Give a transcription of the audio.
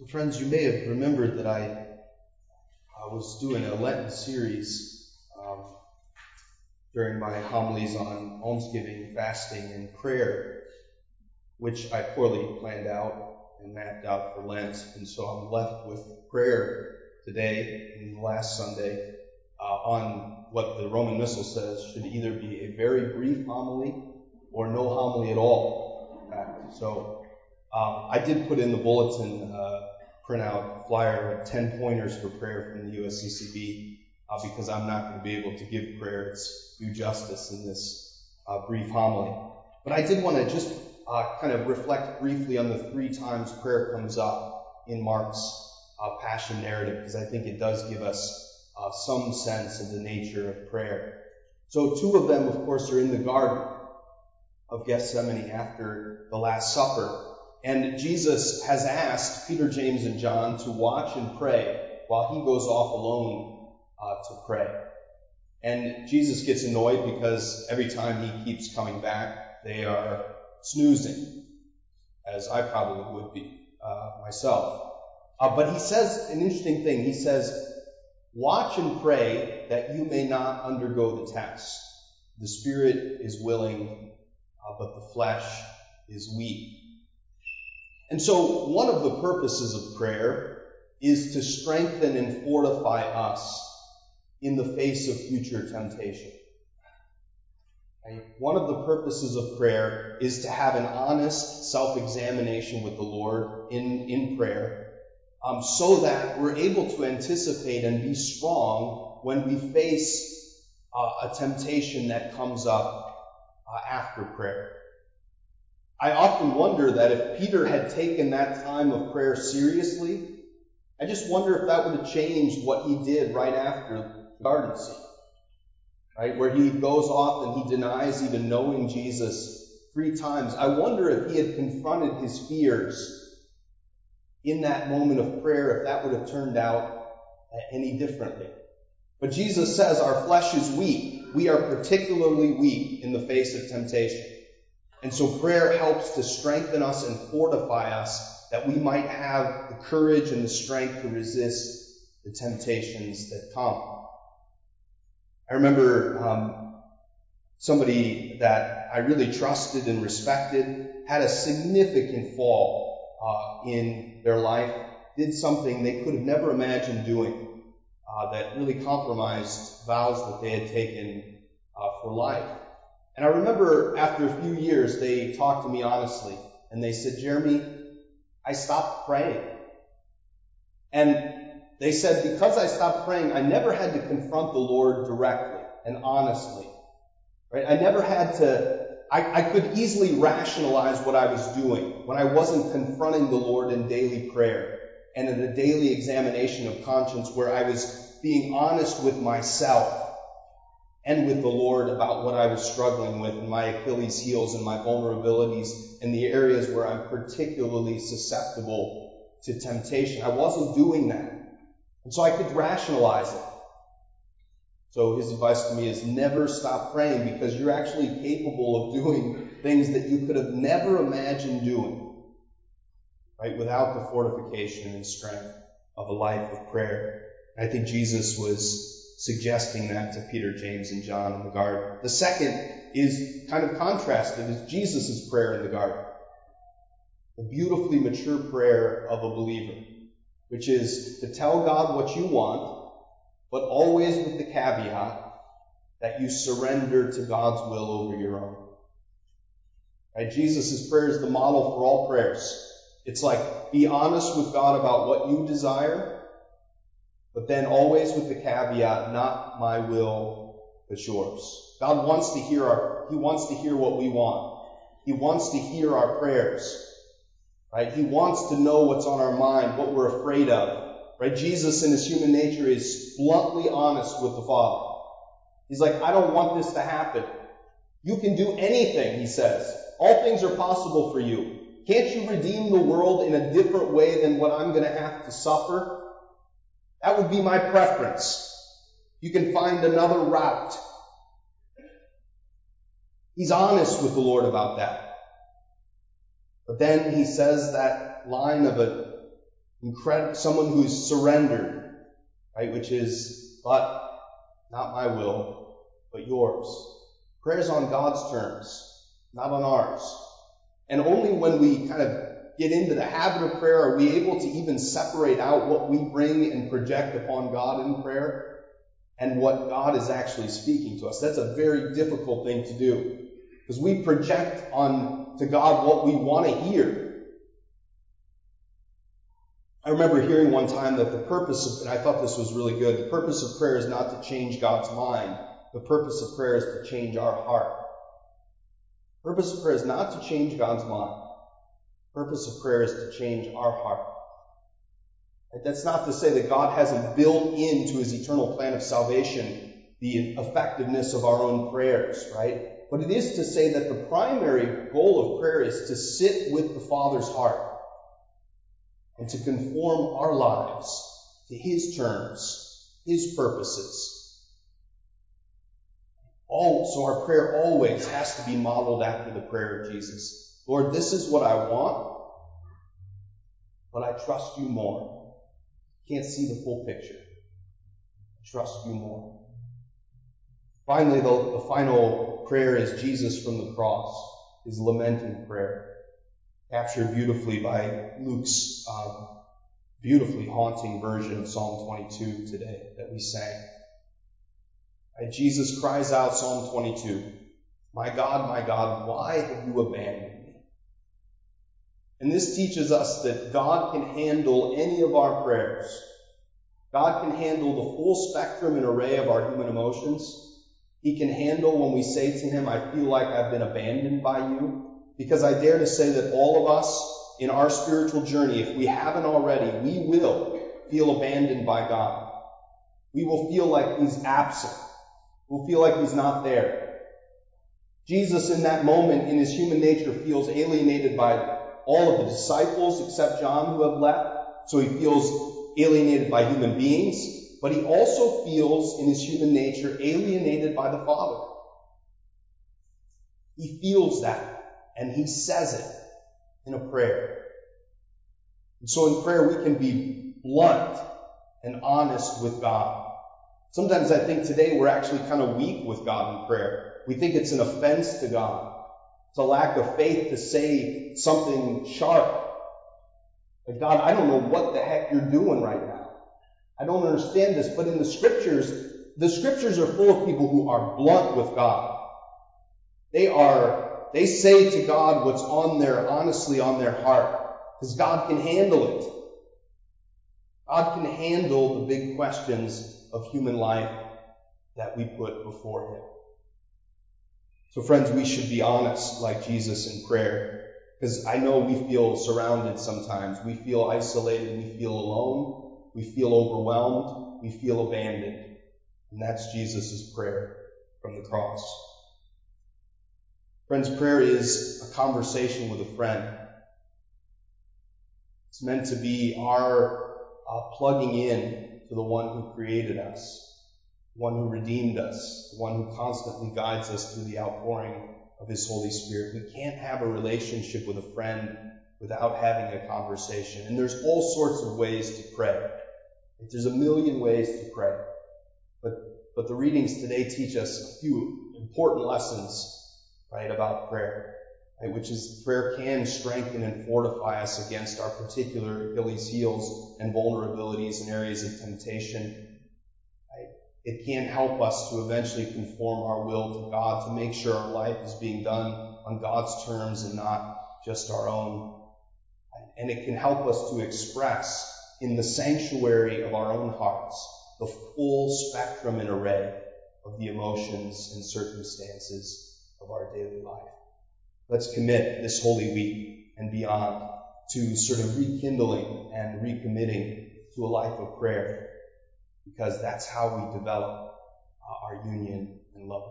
So, friends, you may have remembered that I, I was doing a Lenten series um, during my homilies on almsgiving, fasting, and prayer, which I poorly planned out and mapped out for Lent. And so I'm left with prayer today and last Sunday uh, on what the Roman Missal says should either be a very brief homily or no homily at all. So um, I did put in the bulletin uh, printout flyer 10 pointers for prayer from the USCCB uh, because I'm not going to be able to give prayer its due justice in this uh, brief homily. But I did want to just uh, kind of reflect briefly on the three times prayer comes up in Mark's uh, passion narrative because I think it does give us uh, some sense of the nature of prayer. So two of them, of course, are in the Garden of Gethsemane after the Last Supper. And Jesus has asked Peter, James, and John to watch and pray while he goes off alone uh, to pray. And Jesus gets annoyed because every time he keeps coming back, they are snoozing, as I probably would be uh, myself. Uh, but he says an interesting thing. He says, Watch and pray that you may not undergo the test. The spirit is willing, uh, but the flesh is weak. And so one of the purposes of prayer is to strengthen and fortify us in the face of future temptation. One of the purposes of prayer is to have an honest self-examination with the Lord in, in prayer, um, so that we're able to anticipate and be strong when we face uh, a temptation that comes up uh, after prayer. I often wonder that if Peter had taken that time of prayer seriously, I just wonder if that would have changed what he did right after the garden scene. Right? Where he goes off and he denies even knowing Jesus three times. I wonder if he had confronted his fears in that moment of prayer, if that would have turned out any differently. But Jesus says our flesh is weak. We are particularly weak in the face of temptation. And so prayer helps to strengthen us and fortify us that we might have the courage and the strength to resist the temptations that come. I remember um, somebody that I really trusted and respected had a significant fall uh, in their life, did something they could have never imagined doing uh, that really compromised vows that they had taken uh, for life. And I remember after a few years, they talked to me honestly, and they said, Jeremy, I stopped praying. And they said, because I stopped praying, I never had to confront the Lord directly and honestly. Right? I never had to, I, I could easily rationalize what I was doing when I wasn't confronting the Lord in daily prayer and in a daily examination of conscience where I was being honest with myself and with the Lord about what I was struggling with and my Achilles heels and my vulnerabilities and the areas where I'm particularly susceptible to temptation. I wasn't doing that. And so I could rationalize it. So his advice to me is never stop praying because you're actually capable of doing things that you could have never imagined doing. Right? Without the fortification and strength of a life of prayer. I think Jesus was suggesting that to Peter, James, and John in the garden. The second is kind of contrasted is Jesus' prayer in the garden. The beautifully mature prayer of a believer, which is to tell God what you want, but always with the caveat that you surrender to God's will over your own. Right? Jesus' prayer is the model for all prayers. It's like, be honest with God about what you desire, but then always with the caveat, not my will, but yours. God wants to hear our, He wants to hear what we want. He wants to hear our prayers. Right? He wants to know what's on our mind, what we're afraid of. Right? Jesus in his human nature is bluntly honest with the Father. He's like, I don't want this to happen. You can do anything, he says. All things are possible for you. Can't you redeem the world in a different way than what I'm going to have to suffer? That would be my preference. You can find another route. He's honest with the Lord about that. But then he says that line of a incredible, someone who's surrendered, right? Which is, but not my will, but yours. Prayer is on God's terms, not on ours. And only when we kind of get into the habit of prayer are we able to even separate out what we bring and project upon God in prayer and what God is actually speaking to us. That's a very difficult thing to do because we project on to God what we want to hear I remember hearing one time that the purpose of, and I thought this was really good, the purpose of prayer is not to change God's mind. The purpose of prayer is to change our heart. The purpose of prayer is not to change God's mind. Purpose of prayer is to change our heart. That's not to say that God hasn't built into his eternal plan of salvation the effectiveness of our own prayers, right? But it is to say that the primary goal of prayer is to sit with the Father's heart and to conform our lives to His terms, His purposes. All, so our prayer always has to be modeled after the prayer of Jesus. Lord, this is what I want, but I trust you more. Can't see the full picture. I trust you more. Finally, the, the final prayer is Jesus from the cross, his lamenting prayer captured beautifully by Luke's um, beautifully haunting version of Psalm 22 today that we sang. And Jesus cries out Psalm 22, My God, my God, why have you abandoned me? And this teaches us that God can handle any of our prayers. God can handle the full spectrum and array of our human emotions. He can handle when we say to Him, I feel like I've been abandoned by you. Because I dare to say that all of us in our spiritual journey, if we haven't already, we will feel abandoned by God. We will feel like He's absent. We'll feel like He's not there. Jesus in that moment in His human nature feels alienated by all of the disciples except John who have left. So He feels alienated by human beings, but He also feels in His human nature alienated by the Father. He feels that and he says it in a prayer. And so in prayer, we can be blunt and honest with God. Sometimes I think today we're actually kind of weak with God in prayer. We think it's an offense to God. It's a lack of faith to say something sharp. Like, God, I don't know what the heck you're doing right now. I don't understand this, but in the scriptures, the scriptures are full of people who are blunt with God. They are they say to God what's on their, honestly on their heart. Because God can handle it. God can handle the big questions of human life that we put before Him. So friends, we should be honest like Jesus in prayer. Because I know we feel surrounded sometimes. We feel isolated. We feel alone. We feel overwhelmed. We feel abandoned. And that's Jesus' prayer from the cross. Friends, prayer is a conversation with a friend. It's meant to be our uh, plugging in to the one who created us, one who redeemed us, one who constantly guides us through the outpouring of His Holy Spirit. We can't have a relationship with a friend without having a conversation. And there's all sorts of ways to pray. There's a million ways to pray. But, but the readings today teach us a few important lessons right, about prayer, right, which is prayer can strengthen and fortify us against our particular Achilles heels and vulnerabilities and areas of temptation. It can help us to eventually conform our will to God to make sure our life is being done on God's terms and not just our own. And it can help us to express in the sanctuary of our own hearts the full spectrum and array of the emotions and circumstances of our daily life. Let's commit this Holy Week and beyond to sort of rekindling and recommitting to a life of prayer because that's how we develop uh, our union and love